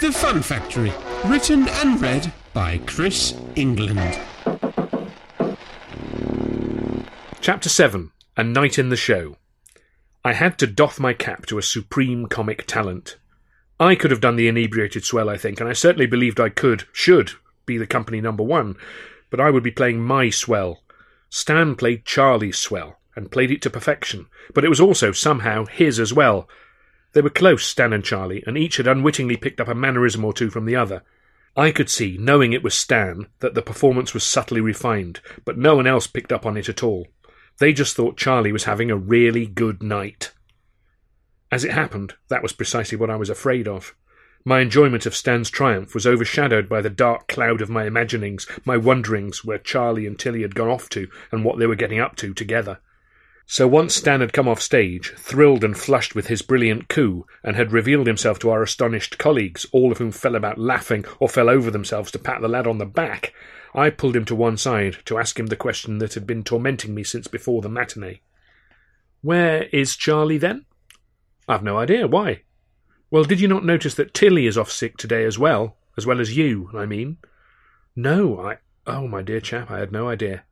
The Fun Factory, written and read by Chris England. Chapter 7 A Night in the Show. I had to doff my cap to a supreme comic talent. I could have done the inebriated swell, I think, and I certainly believed I could, should, be the company number one, but I would be playing my swell. Stan played Charlie's swell, and played it to perfection, but it was also somehow his as well. They were close, Stan and Charlie, and each had unwittingly picked up a mannerism or two from the other. I could see, knowing it was Stan, that the performance was subtly refined, but no one else picked up on it at all. They just thought Charlie was having a really good night. As it happened, that was precisely what I was afraid of. My enjoyment of Stan's triumph was overshadowed by the dark cloud of my imaginings, my wonderings where Charlie and Tilly had gone off to and what they were getting up to together. So once Stan had come off stage, thrilled and flushed with his brilliant coup, and had revealed himself to our astonished colleagues, all of whom fell about laughing or fell over themselves to pat the lad on the back, I pulled him to one side to ask him the question that had been tormenting me since before the matinee. Where is Charlie then? I've no idea. Why? Well, did you not notice that Tilly is off sick today as well? As well as you, I mean? No, I. Oh, my dear chap, I had no idea.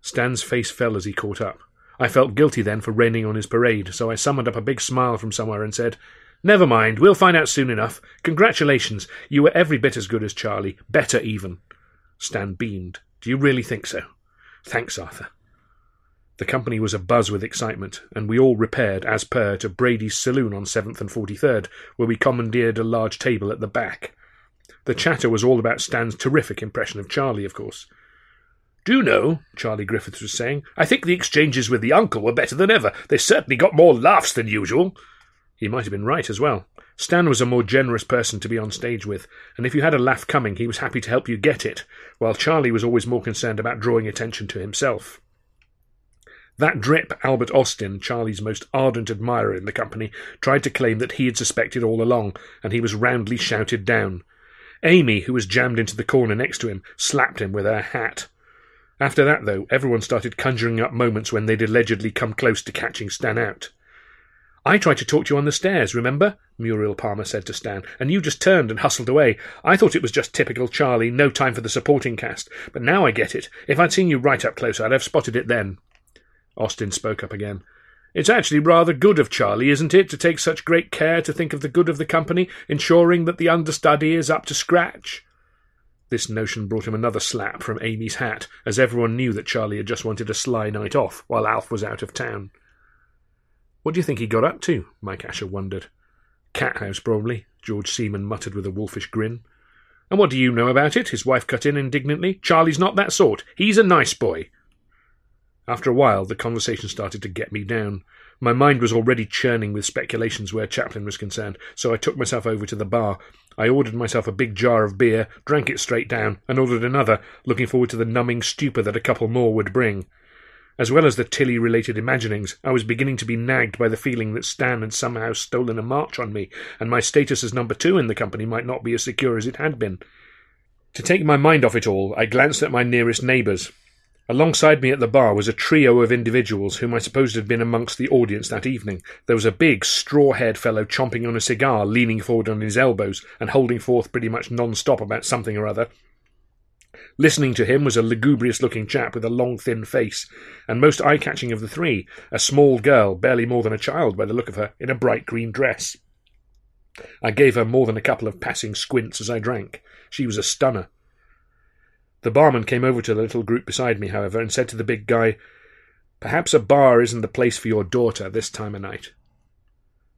Stan's face fell as he caught up. I felt guilty then for raining on his parade, so I summoned up a big smile from somewhere and said, Never mind, we'll find out soon enough. Congratulations, you were every bit as good as Charlie, better even. Stan beamed. Do you really think so? Thanks, Arthur. The company was abuzz with excitement, and we all repaired, as per, to Brady's saloon on 7th and 43rd, where we commandeered a large table at the back. The chatter was all about Stan's terrific impression of Charlie, of course. Do you know, Charlie Griffiths was saying, I think the exchanges with the uncle were better than ever. They certainly got more laughs than usual. He might have been right as well. Stan was a more generous person to be on stage with, and if you had a laugh coming, he was happy to help you get it, while Charlie was always more concerned about drawing attention to himself. That drip, Albert Austin, Charlie's most ardent admirer in the company, tried to claim that he had suspected all along, and he was roundly shouted down. Amy, who was jammed into the corner next to him, slapped him with her hat. After that, though, everyone started conjuring up moments when they'd allegedly come close to catching Stan out. I tried to talk to you on the stairs, remember? Muriel Palmer said to Stan, and you just turned and hustled away. I thought it was just typical Charlie, no time for the supporting cast. But now I get it. If I'd seen you right up close, I'd have spotted it then. Austin spoke up again. It's actually rather good of Charlie, isn't it, to take such great care to think of the good of the company, ensuring that the understudy is up to scratch? This notion brought him another slap from Amy's hat, as everyone knew that Charlie had just wanted a sly night off while Alf was out of town. What do you think he got up to? Mike Asher wondered. Cat house, probably, George Seaman muttered with a wolfish grin. And what do you know about it? His wife cut in indignantly. Charlie's not that sort. He's a nice boy. After a while, the conversation started to get me down. My mind was already churning with speculations where Chaplin was concerned, so I took myself over to the bar. I ordered myself a big jar of beer, drank it straight down, and ordered another, looking forward to the numbing stupor that a couple more would bring. As well as the Tilly related imaginings, I was beginning to be nagged by the feeling that Stan had somehow stolen a march on me, and my status as number two in the company might not be as secure as it had been. To take my mind off it all, I glanced at my nearest neighbours. Alongside me at the bar was a trio of individuals whom I supposed had been amongst the audience that evening. There was a big, straw haired fellow chomping on a cigar, leaning forward on his elbows, and holding forth pretty much non stop about something or other. Listening to him was a lugubrious looking chap with a long, thin face, and most eye catching of the three, a small girl, barely more than a child by the look of her, in a bright green dress. I gave her more than a couple of passing squints as I drank. She was a stunner. The barman came over to the little group beside me, however, and said to the big guy, Perhaps a bar isn't the place for your daughter this time of night.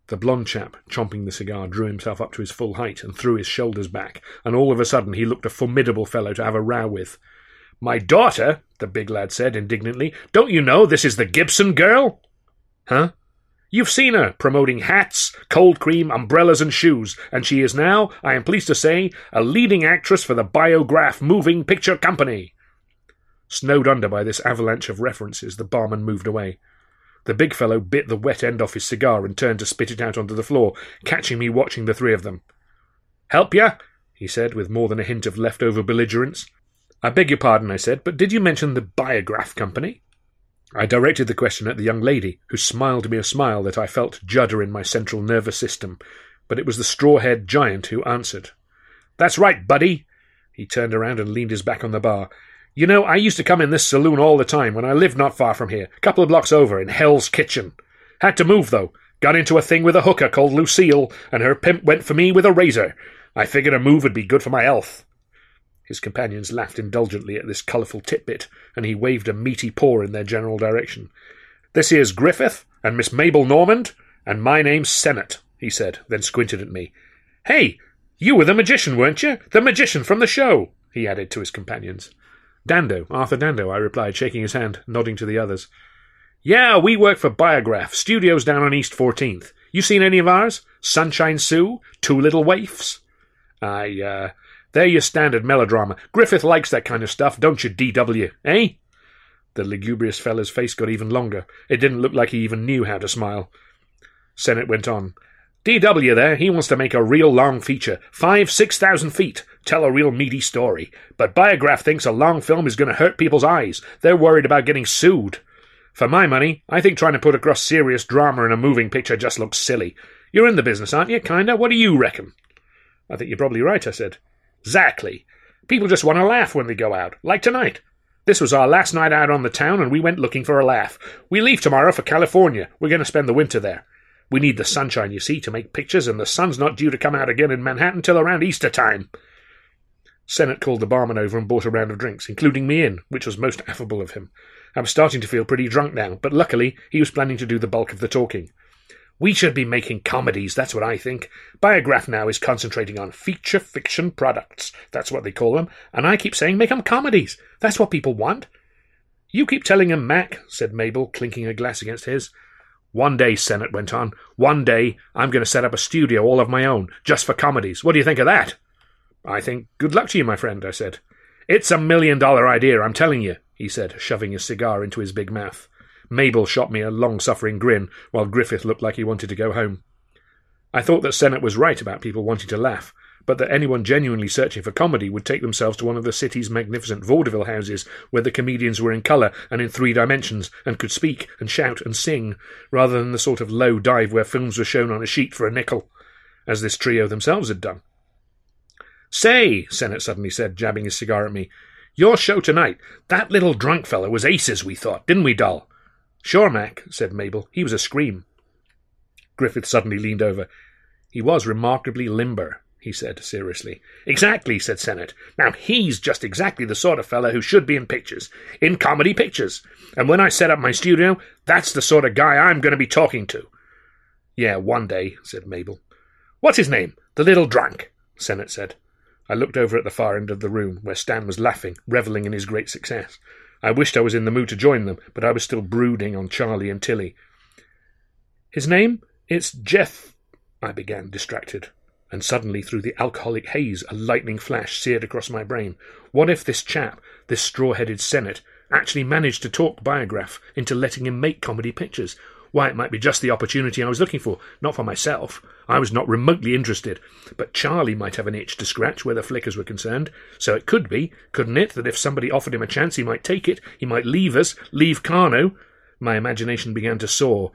The blond chap, chomping the cigar, drew himself up to his full height and threw his shoulders back, and all of a sudden he looked a formidable fellow to have a row with. My daughter, the big lad said indignantly. Don't you know this is the Gibson girl? Huh? You've seen her promoting hats, cold cream, umbrellas, and shoes, and she is now, I am pleased to say, a leading actress for the Biograph Moving Picture Company. Snowed under by this avalanche of references, the barman moved away. The big fellow bit the wet end off his cigar and turned to spit it out onto the floor, catching me watching the three of them. Help ya? he said, with more than a hint of leftover belligerence. I beg your pardon, I said, but did you mention the Biograph Company? I directed the question at the young lady, who smiled me a smile that I felt judder in my central nervous system, but it was the straw-haired giant who answered. That's right, buddy. He turned around and leaned his back on the bar. You know, I used to come in this saloon all the time when I lived not far from here, a couple of blocks over, in Hell's Kitchen. Had to move, though. Got into a thing with a hooker called Lucille, and her pimp went for me with a razor. I figured a move would be good for my health. His companions laughed indulgently at this colourful titbit, and he waved a meaty paw in their general direction. This here's Griffith, and Miss Mabel Normand, and my name's Sennett, he said, then squinted at me. Hey, you were the magician, weren't you? The magician from the show, he added to his companions. Dando, Arthur Dando, I replied, shaking his hand, nodding to the others. Yeah, we work for Biograph, studios down on East 14th. You seen any of ours? Sunshine Sue? Two Little Waifs? I, uh, they're your standard melodrama. Griffith likes that kind of stuff, don't you, D.W., eh? The lugubrious fellow's face got even longer. It didn't look like he even knew how to smile. Sennett went on. D.W. there, he wants to make a real long feature. Five, six thousand feet. Tell a real meaty story. But Biograph thinks a long film is going to hurt people's eyes. They're worried about getting sued. For my money, I think trying to put across serious drama in a moving picture just looks silly. You're in the business, aren't you, kinda? What do you reckon? I think you're probably right, I said. Exactly. People just want to laugh when they go out, like tonight. This was our last night out on the town, and we went looking for a laugh. We leave tomorrow for California. We're going to spend the winter there. We need the sunshine, you see, to make pictures, and the sun's not due to come out again in Manhattan till around Easter time. Sennett called the barman over and bought a round of drinks, including me in, which was most affable of him. I was starting to feel pretty drunk now, but luckily he was planning to do the bulk of the talking. We should be making comedies, that's what I think. Biograph now is concentrating on feature fiction products. That's what they call them. And I keep saying make 'em comedies. That's what people want. You keep telling telling 'em, Mac, said Mabel, clinking a glass against his. One day, Sennett went on, one day I'm going to set up a studio all of my own, just for comedies. What do you think of that? I think good luck to you, my friend, I said. It's a million dollar idea, I'm telling you, he said, shoving his cigar into his big mouth. Mabel shot me a long suffering grin, while Griffith looked like he wanted to go home. I thought that Sennett was right about people wanting to laugh, but that anyone genuinely searching for comedy would take themselves to one of the city's magnificent vaudeville houses, where the comedians were in colour and in three dimensions, and could speak and shout and sing, rather than the sort of low dive where films were shown on a sheet for a nickel, as this trio themselves had done. Say, Sennett suddenly said, jabbing his cigar at me, your show tonight, that little drunk fellow was aces, we thought, didn't we, doll? Sure, Mac, said Mabel. He was a scream. Griffith suddenly leaned over. He was remarkably limber, he said seriously. Exactly, said Sennett. Now he's just exactly the sort of fellow who should be in pictures, in comedy pictures. And when I set up my studio, that's the sort of guy I'm going to be talking to. Yeah, one day, said Mabel. What's his name? The little drunk, Sennett said. I looked over at the far end of the room, where Stan was laughing, revelling in his great success. I wished I was in the mood to join them, but I was still brooding on Charlie and Tilly. His name? It's Jeff. I began, distracted. And suddenly, through the alcoholic haze, a lightning flash seared across my brain. What if this chap, this straw headed Sennett, actually managed to talk Biograph into letting him make comedy pictures? Why, it might be just the opportunity I was looking for, not for myself. I was not remotely interested, but Charlie might have an itch to scratch where the flickers were concerned. So it could be, couldn't it, that if somebody offered him a chance he might take it, he might leave us, leave Karno? My imagination began to soar.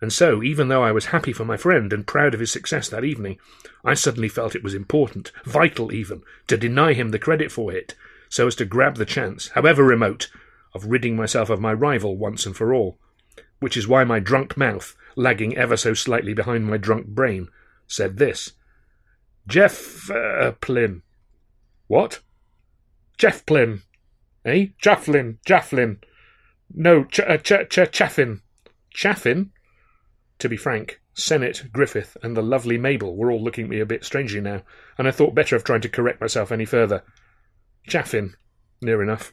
And so, even though I was happy for my friend and proud of his success that evening, I suddenly felt it was important, vital even, to deny him the credit for it, so as to grab the chance, however remote, of ridding myself of my rival once and for all which is why my drunk mouth, lagging ever so slightly behind my drunk brain, said this. Jeff uh, Plyn. What? Jeff Plyn. Eh? Jafflin. Jafflin. No, ch- uh, ch- ch- Chaffin. Chaffin? To be frank, Sennett, Griffith, and the lovely Mabel were all looking at me a bit strangely now, and I thought better of trying to correct myself any further. Chaffin. Near enough.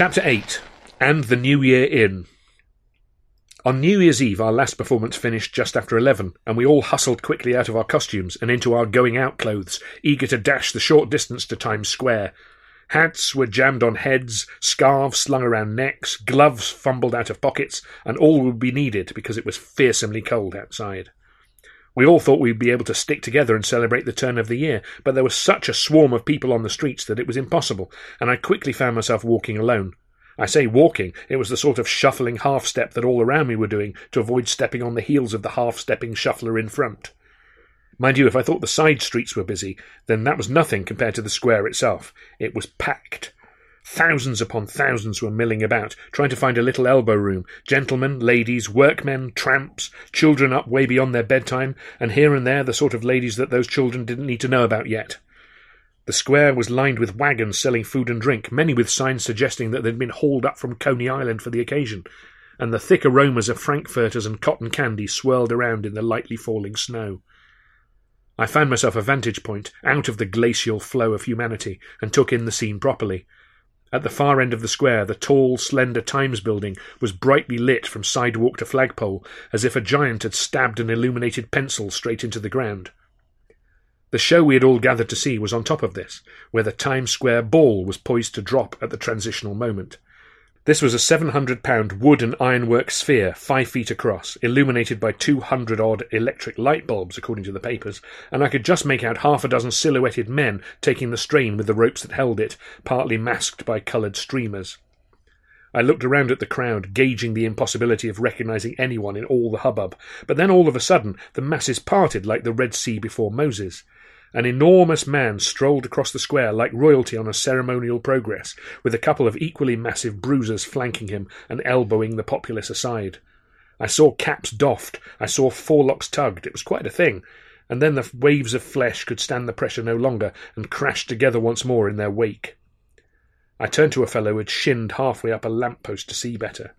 Chapter 8 And the New Year In. On New Year's Eve, our last performance finished just after 11, and we all hustled quickly out of our costumes and into our going out clothes, eager to dash the short distance to Times Square. Hats were jammed on heads, scarves slung around necks, gloves fumbled out of pockets, and all would be needed because it was fearsomely cold outside. We all thought we'd be able to stick together and celebrate the turn of the year, but there was such a swarm of people on the streets that it was impossible, and I quickly found myself walking alone. I say walking, it was the sort of shuffling half step that all around me were doing to avoid stepping on the heels of the half stepping shuffler in front. Mind you, if I thought the side streets were busy, then that was nothing compared to the square itself. It was packed. Thousands upon thousands were milling about, trying to find a little elbow room. Gentlemen, ladies, workmen, tramps, children up way beyond their bedtime, and here and there the sort of ladies that those children didn't need to know about yet. The square was lined with wagons selling food and drink, many with signs suggesting that they'd been hauled up from Coney Island for the occasion, and the thick aromas of frankfurters and cotton candy swirled around in the lightly falling snow. I found myself a vantage point out of the glacial flow of humanity and took in the scene properly. At the far end of the square, the tall, slender Times building was brightly lit from sidewalk to flagpole, as if a giant had stabbed an illuminated pencil straight into the ground. The show we had all gathered to see was on top of this, where the Times Square ball was poised to drop at the transitional moment. This was a seven hundred pound wood and ironwork sphere, five feet across, illuminated by two hundred odd electric light bulbs, according to the papers, and I could just make out half a dozen silhouetted men taking the strain with the ropes that held it, partly masked by coloured streamers. I looked around at the crowd, gauging the impossibility of recognizing anyone in all the hubbub, but then all of a sudden the masses parted like the Red Sea before Moses. An enormous man strolled across the square like royalty on a ceremonial progress, with a couple of equally massive bruisers flanking him and elbowing the populace aside. I saw caps doffed, I saw forelocks tugged, it was quite a thing, and then the waves of flesh could stand the pressure no longer and crashed together once more in their wake. I turned to a fellow who had shinned halfway up a lamp post to see better.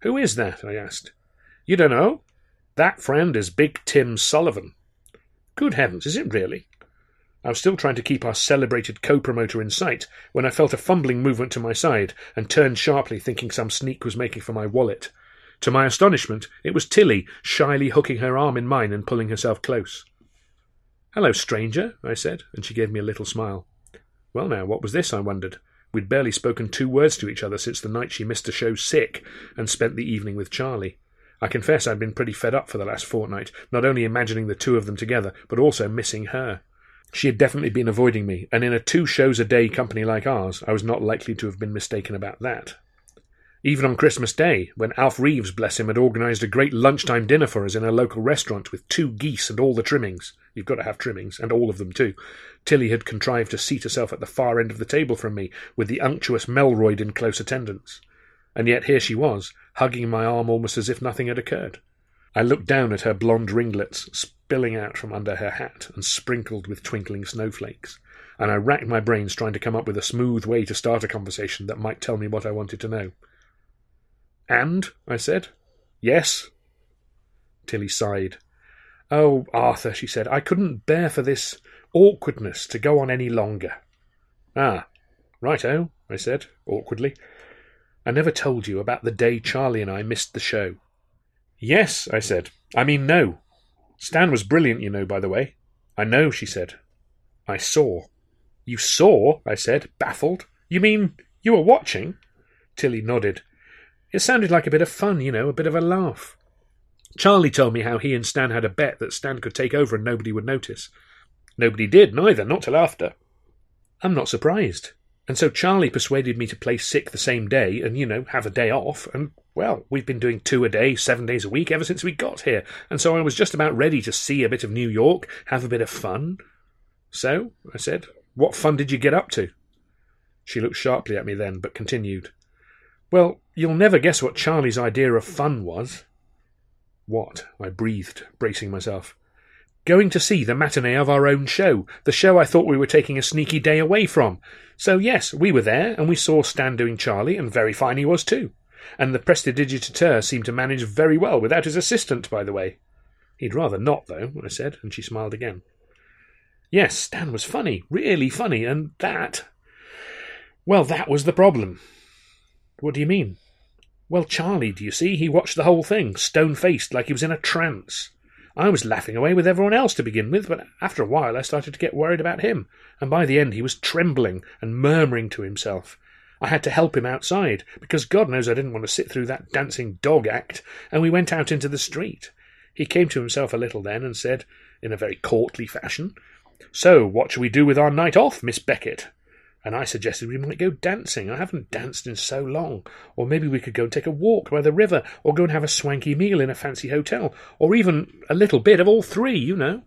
Who is that? I asked. You don't know? That friend is Big Tim Sullivan. Good heavens, is it really? I was still trying to keep our celebrated co-promoter in sight when I felt a fumbling movement to my side and turned sharply, thinking some sneak was making for my wallet. To my astonishment, it was Tilly, shyly hooking her arm in mine and pulling herself close. Hello, stranger, I said, and she gave me a little smile. Well, now, what was this, I wondered? We'd barely spoken two words to each other since the night she missed a show sick and spent the evening with Charlie. I confess I'd been pretty fed up for the last fortnight, not only imagining the two of them together, but also missing her. She had definitely been avoiding me, and in a two shows a day company like ours, I was not likely to have been mistaken about that. Even on Christmas Day, when Alf Reeves, bless him, had organised a great lunchtime dinner for us in a local restaurant with two geese and all the trimmings you've got to have trimmings, and all of them too Tilly had contrived to seat herself at the far end of the table from me, with the unctuous Melroyd in close attendance. And yet here she was, hugging my arm almost as if nothing had occurred. I looked down at her blonde ringlets, spilling out from under her hat and sprinkled with twinkling snowflakes, and I racked my brains trying to come up with a smooth way to start a conversation that might tell me what I wanted to know. And? I said. Yes. Tilly sighed. Oh, Arthur, she said, I couldn't bear for this awkwardness to go on any longer. Ah, righto, I said, awkwardly. I never told you about the day Charlie and I missed the show. Yes, I said. I mean, no. Stan was brilliant, you know, by the way. I know, she said. I saw. You saw? I said, baffled. You mean you were watching? Tilly nodded. It sounded like a bit of fun, you know, a bit of a laugh. Charlie told me how he and Stan had a bet that Stan could take over and nobody would notice. Nobody did, neither, not till after. I'm not surprised. And so Charlie persuaded me to play sick the same day and, you know, have a day off. And, well, we've been doing two a day, seven days a week ever since we got here. And so I was just about ready to see a bit of New York, have a bit of fun. So, I said, what fun did you get up to? She looked sharply at me then, but continued. Well, you'll never guess what Charlie's idea of fun was. What? I breathed, bracing myself. Going to see the matinee of our own show, the show I thought we were taking a sneaky day away from. So, yes, we were there, and we saw Stan doing Charlie, and very fine he was too. And the prestidigitateur seemed to manage very well without his assistant, by the way. He'd rather not, though, I said, and she smiled again. Yes, Stan was funny, really funny, and that. Well, that was the problem. What do you mean? Well, Charlie, do you see, he watched the whole thing, stone faced, like he was in a trance. I was laughing away with everyone else to begin with, but after a while I started to get worried about him, and by the end he was trembling and murmuring to himself. I had to help him outside, because God knows I didn't want to sit through that dancing dog act, and we went out into the street. He came to himself a little then and said, in a very courtly fashion, So, what shall we do with our night off, Miss Beckett? And I suggested we might go dancing. I haven't danced in so long. Or maybe we could go and take a walk by the river, or go and have a swanky meal in a fancy hotel, or even a little bit of all three, you know.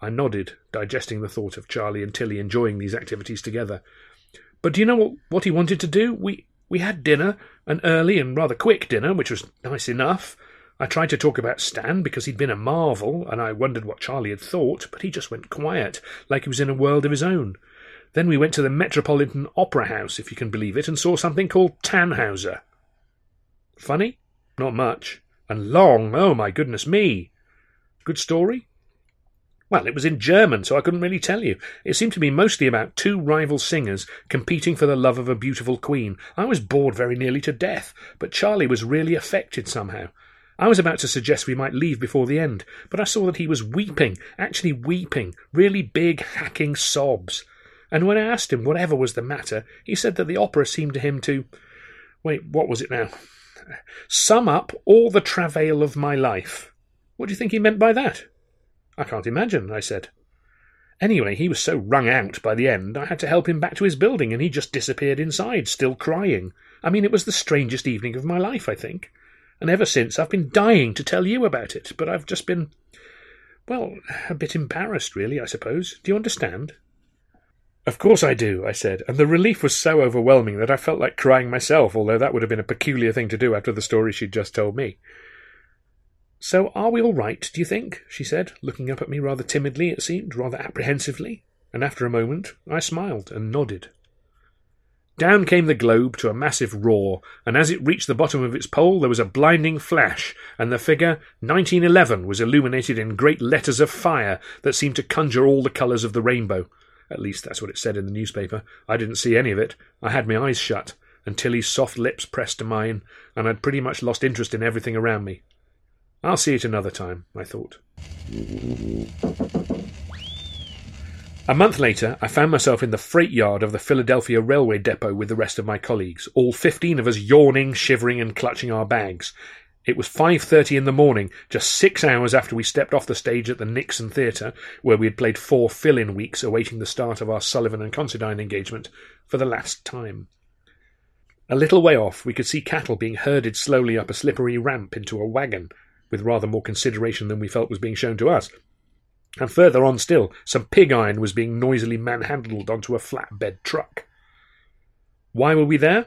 I nodded, digesting the thought of Charlie and Tilly enjoying these activities together. But do you know what, what he wanted to do? We we had dinner, an early and rather quick dinner, which was nice enough. I tried to talk about Stan because he'd been a marvel, and I wondered what Charlie had thought, but he just went quiet, like he was in a world of his own. Then we went to the Metropolitan Opera House, if you can believe it, and saw something called Tannhauser. Funny? Not much. And long, oh my goodness me! Good story? Well, it was in German, so I couldn't really tell you. It seemed to be mostly about two rival singers competing for the love of a beautiful queen. I was bored very nearly to death, but Charlie was really affected somehow. I was about to suggest we might leave before the end, but I saw that he was weeping, actually weeping, really big, hacking sobs and when I asked him whatever was the matter, he said that the opera seemed to him to. Wait, what was it now? Sum up all the travail of my life. What do you think he meant by that? I can't imagine, I said. Anyway, he was so wrung out by the end, I had to help him back to his building, and he just disappeared inside, still crying. I mean, it was the strangest evening of my life, I think. And ever since, I've been dying to tell you about it, but I've just been. Well, a bit embarrassed, really, I suppose. Do you understand? Of course I do, I said, and the relief was so overwhelming that I felt like crying myself, although that would have been a peculiar thing to do after the story she'd just told me. So are we all right, do you think? she said, looking up at me rather timidly, it seemed, rather apprehensively, and after a moment I smiled and nodded. Down came the globe to a massive roar, and as it reached the bottom of its pole there was a blinding flash, and the figure 1911 was illuminated in great letters of fire that seemed to conjure all the colours of the rainbow. At least that's what it said in the newspaper. I didn't see any of it. I had my eyes shut, and Tilly's soft lips pressed to mine, and I'd pretty much lost interest in everything around me. I'll see it another time, I thought. A month later, I found myself in the freight yard of the Philadelphia Railway Depot with the rest of my colleagues, all fifteen of us yawning, shivering, and clutching our bags. It was 5:30 in the morning, just 6 hours after we stepped off the stage at the Nixon Theatre, where we had played four fill-in weeks awaiting the start of our Sullivan and Considine engagement for the last time. A little way off, we could see cattle being herded slowly up a slippery ramp into a wagon, with rather more consideration than we felt was being shown to us. And further on still, some pig iron was being noisily manhandled onto a flatbed truck. Why were we there?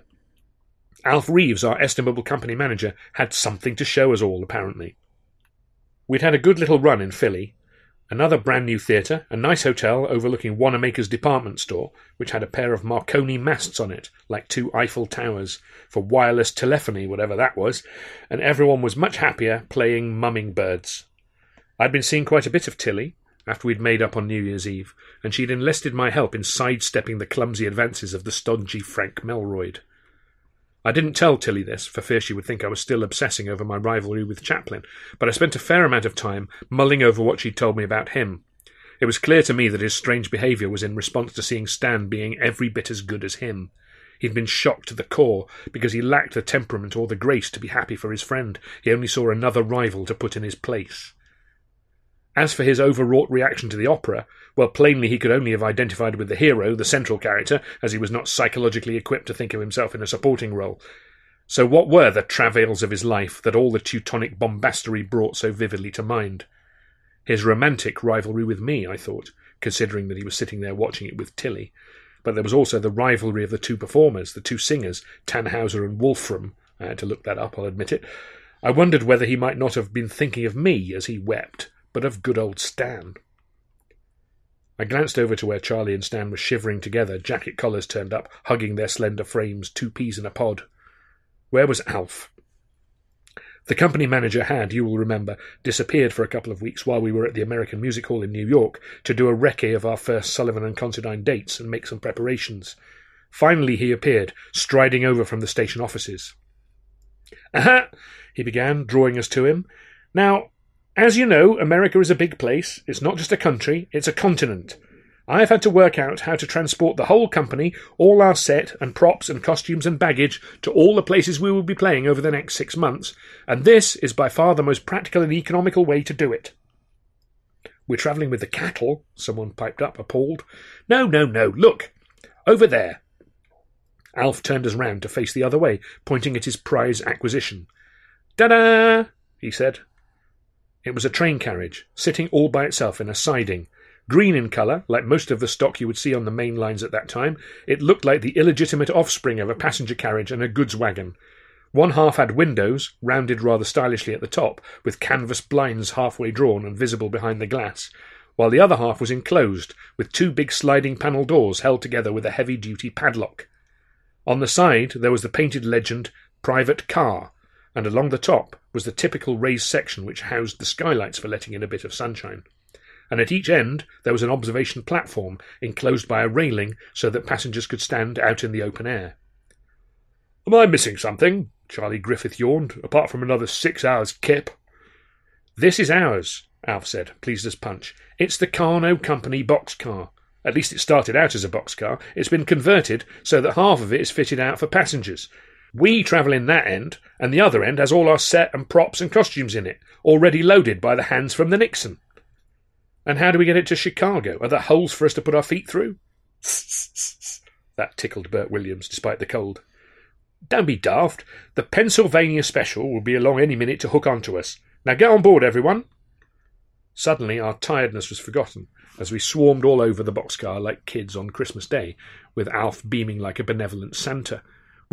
Alf Reeves, our estimable company manager, had something to show us all, apparently. We'd had a good little run in Philly, Another brand new theatre, a nice hotel overlooking Wanamaker's department store, which had a pair of Marconi masts on it, like two Eiffel Towers, for wireless telephony, whatever that was, and everyone was much happier playing mumming birds. I'd been seeing quite a bit of Tilly, after we'd made up on New Year's Eve, and she'd enlisted my help in sidestepping the clumsy advances of the stodgy Frank Melroyd. I didn't tell Tilly this, for fear she would think I was still obsessing over my rivalry with Chaplin, but I spent a fair amount of time mulling over what she'd told me about him. It was clear to me that his strange behaviour was in response to seeing Stan being every bit as good as him. He'd been shocked to the core because he lacked the temperament or the grace to be happy for his friend. He only saw another rival to put in his place. As for his overwrought reaction to the opera, well, plainly he could only have identified with the hero, the central character, as he was not psychologically equipped to think of himself in a supporting role. So what were the travails of his life that all the Teutonic bombastery brought so vividly to mind? His romantic rivalry with me, I thought, considering that he was sitting there watching it with Tilly. But there was also the rivalry of the two performers, the two singers, Tannhauser and Wolfram. I had to look that up, I'll admit it. I wondered whether he might not have been thinking of me as he wept, but of good old Stan. I glanced over to where Charlie and Stan were shivering together, jacket collars turned up, hugging their slender frames, two peas in a pod. Where was Alf? The company manager had, you will remember, disappeared for a couple of weeks while we were at the American Music Hall in New York to do a recce of our first Sullivan and Considine dates and make some preparations. Finally he appeared, striding over from the station offices. Aha! he began, drawing us to him. Now, as you know, America is a big place. It's not just a country, it's a continent. I've had to work out how to transport the whole company, all our set and props and costumes and baggage to all the places we will be playing over the next six months, and this is by far the most practical and economical way to do it. We're travelling with the cattle, someone piped up, appalled. No, no, no, look! Over there! Alf turned us round to face the other way, pointing at his prize acquisition. Da da! he said, it was a train carriage, sitting all by itself in a siding. Green in colour, like most of the stock you would see on the main lines at that time, it looked like the illegitimate offspring of a passenger carriage and a goods wagon. One half had windows, rounded rather stylishly at the top, with canvas blinds halfway drawn and visible behind the glass, while the other half was enclosed, with two big sliding panel doors held together with a heavy duty padlock. On the side there was the painted legend Private Car, and along the top was the typical raised section which housed the skylights for letting in a bit of sunshine. And at each end there was an observation platform enclosed by a railing so that passengers could stand out in the open air. Am I missing something? Charlie Griffith yawned, apart from another six hours kip. This is ours, Alf said, pleased as punch. It's the Karno Company boxcar. At least it started out as a boxcar. It's been converted so that half of it is fitted out for passengers, we travel in that end, and the other end has all our set and props and costumes in it, already loaded by the hands from the Nixon. And how do we get it to Chicago? Are there holes for us to put our feet through? that tickled Bert Williams, despite the cold. Don't be daft. The Pennsylvania Special will be along any minute to hook on to us. Now get on board, everyone. Suddenly our tiredness was forgotten as we swarmed all over the boxcar like kids on Christmas Day, with Alf beaming like a benevolent Santa,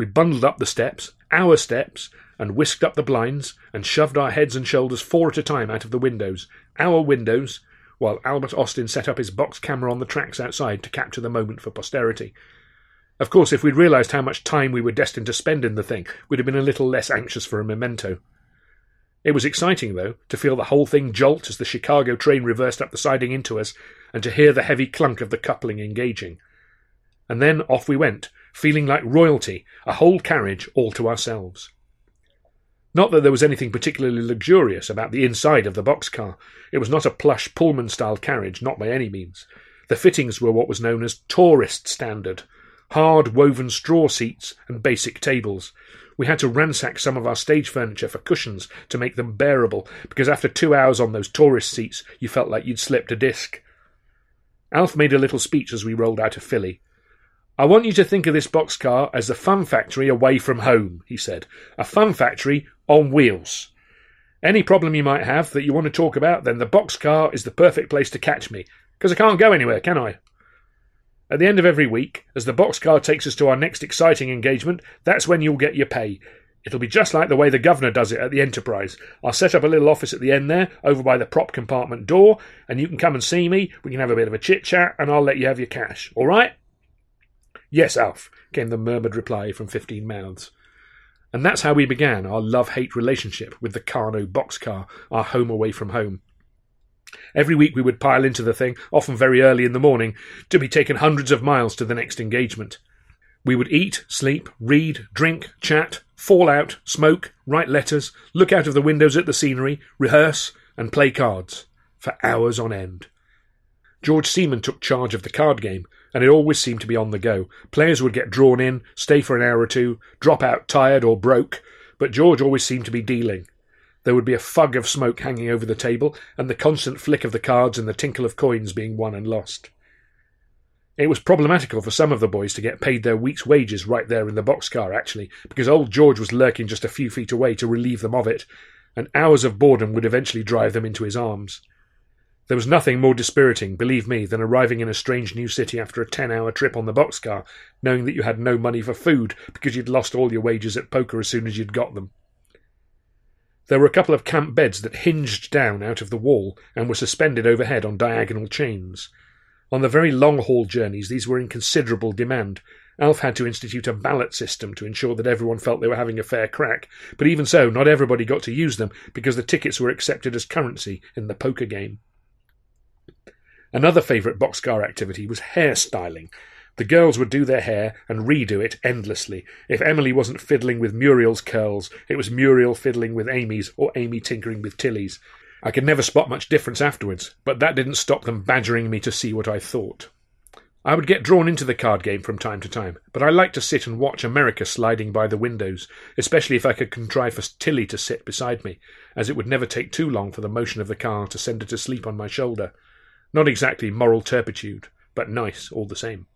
we bundled up the steps, our steps, and whisked up the blinds, and shoved our heads and shoulders four at a time out of the windows, our windows, while Albert Austin set up his box camera on the tracks outside to capture the moment for posterity. Of course, if we'd realised how much time we were destined to spend in the thing, we'd have been a little less anxious for a memento. It was exciting, though, to feel the whole thing jolt as the Chicago train reversed up the siding into us, and to hear the heavy clunk of the coupling engaging. And then off we went, feeling like royalty, a whole carriage all to ourselves. Not that there was anything particularly luxurious about the inside of the boxcar. It was not a plush Pullman style carriage, not by any means. The fittings were what was known as tourist standard hard woven straw seats and basic tables. We had to ransack some of our stage furniture for cushions to make them bearable, because after two hours on those tourist seats you felt like you'd slipped a disc. Alf made a little speech as we rolled out of Philly. I want you to think of this boxcar as a fun factory away from home, he said. A fun factory on wheels. Any problem you might have that you want to talk about, then the boxcar is the perfect place to catch me, because I can't go anywhere, can I? At the end of every week, as the boxcar takes us to our next exciting engagement, that's when you'll get your pay. It'll be just like the way the governor does it at the Enterprise. I'll set up a little office at the end there, over by the prop compartment door, and you can come and see me. We can have a bit of a chit chat, and I'll let you have your cash. All right? Yes, Alf, came the murmured reply from fifteen mouths. And that's how we began our love hate relationship with the Karno boxcar, our home away from home. Every week we would pile into the thing, often very early in the morning, to be taken hundreds of miles to the next engagement. We would eat, sleep, read, drink, chat, fall out, smoke, write letters, look out of the windows at the scenery, rehearse, and play cards for hours on end. George Seaman took charge of the card game, and it always seemed to be on the go. Players would get drawn in, stay for an hour or two, drop out tired or broke, but George always seemed to be dealing. There would be a fug of smoke hanging over the table, and the constant flick of the cards and the tinkle of coins being won and lost. It was problematical for some of the boys to get paid their week's wages right there in the boxcar, actually, because old George was lurking just a few feet away to relieve them of it, and hours of boredom would eventually drive them into his arms. There was nothing more dispiriting, believe me, than arriving in a strange new city after a ten hour trip on the boxcar, knowing that you had no money for food because you'd lost all your wages at poker as soon as you'd got them. There were a couple of camp beds that hinged down out of the wall and were suspended overhead on diagonal chains. On the very long haul journeys, these were in considerable demand. Alf had to institute a ballot system to ensure that everyone felt they were having a fair crack, but even so, not everybody got to use them because the tickets were accepted as currency in the poker game. Another favourite boxcar activity was hairstyling. The girls would do their hair and redo it endlessly. If Emily wasn't fiddling with Muriel's curls, it was Muriel fiddling with Amy's or Amy tinkering with Tilly's. I could never spot much difference afterwards, but that didn't stop them badgering me to see what I thought. I would get drawn into the card game from time to time, but I liked to sit and watch America sliding by the windows, especially if I could contrive for Tilly to sit beside me, as it would never take too long for the motion of the car to send her to sleep on my shoulder. Not exactly moral turpitude, but nice all the same.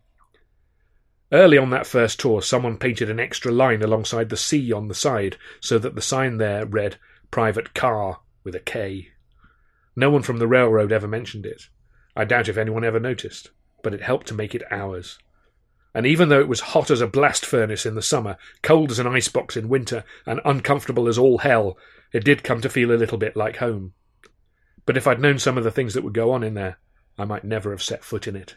Early on that first tour, someone painted an extra line alongside the C on the side so that the sign there read Private Car with a K. No one from the railroad ever mentioned it. I doubt if anyone ever noticed, but it helped to make it ours. And even though it was hot as a blast furnace in the summer, cold as an icebox in winter, and uncomfortable as all hell, it did come to feel a little bit like home. But if I'd known some of the things that would go on in there, I might never have set foot in it.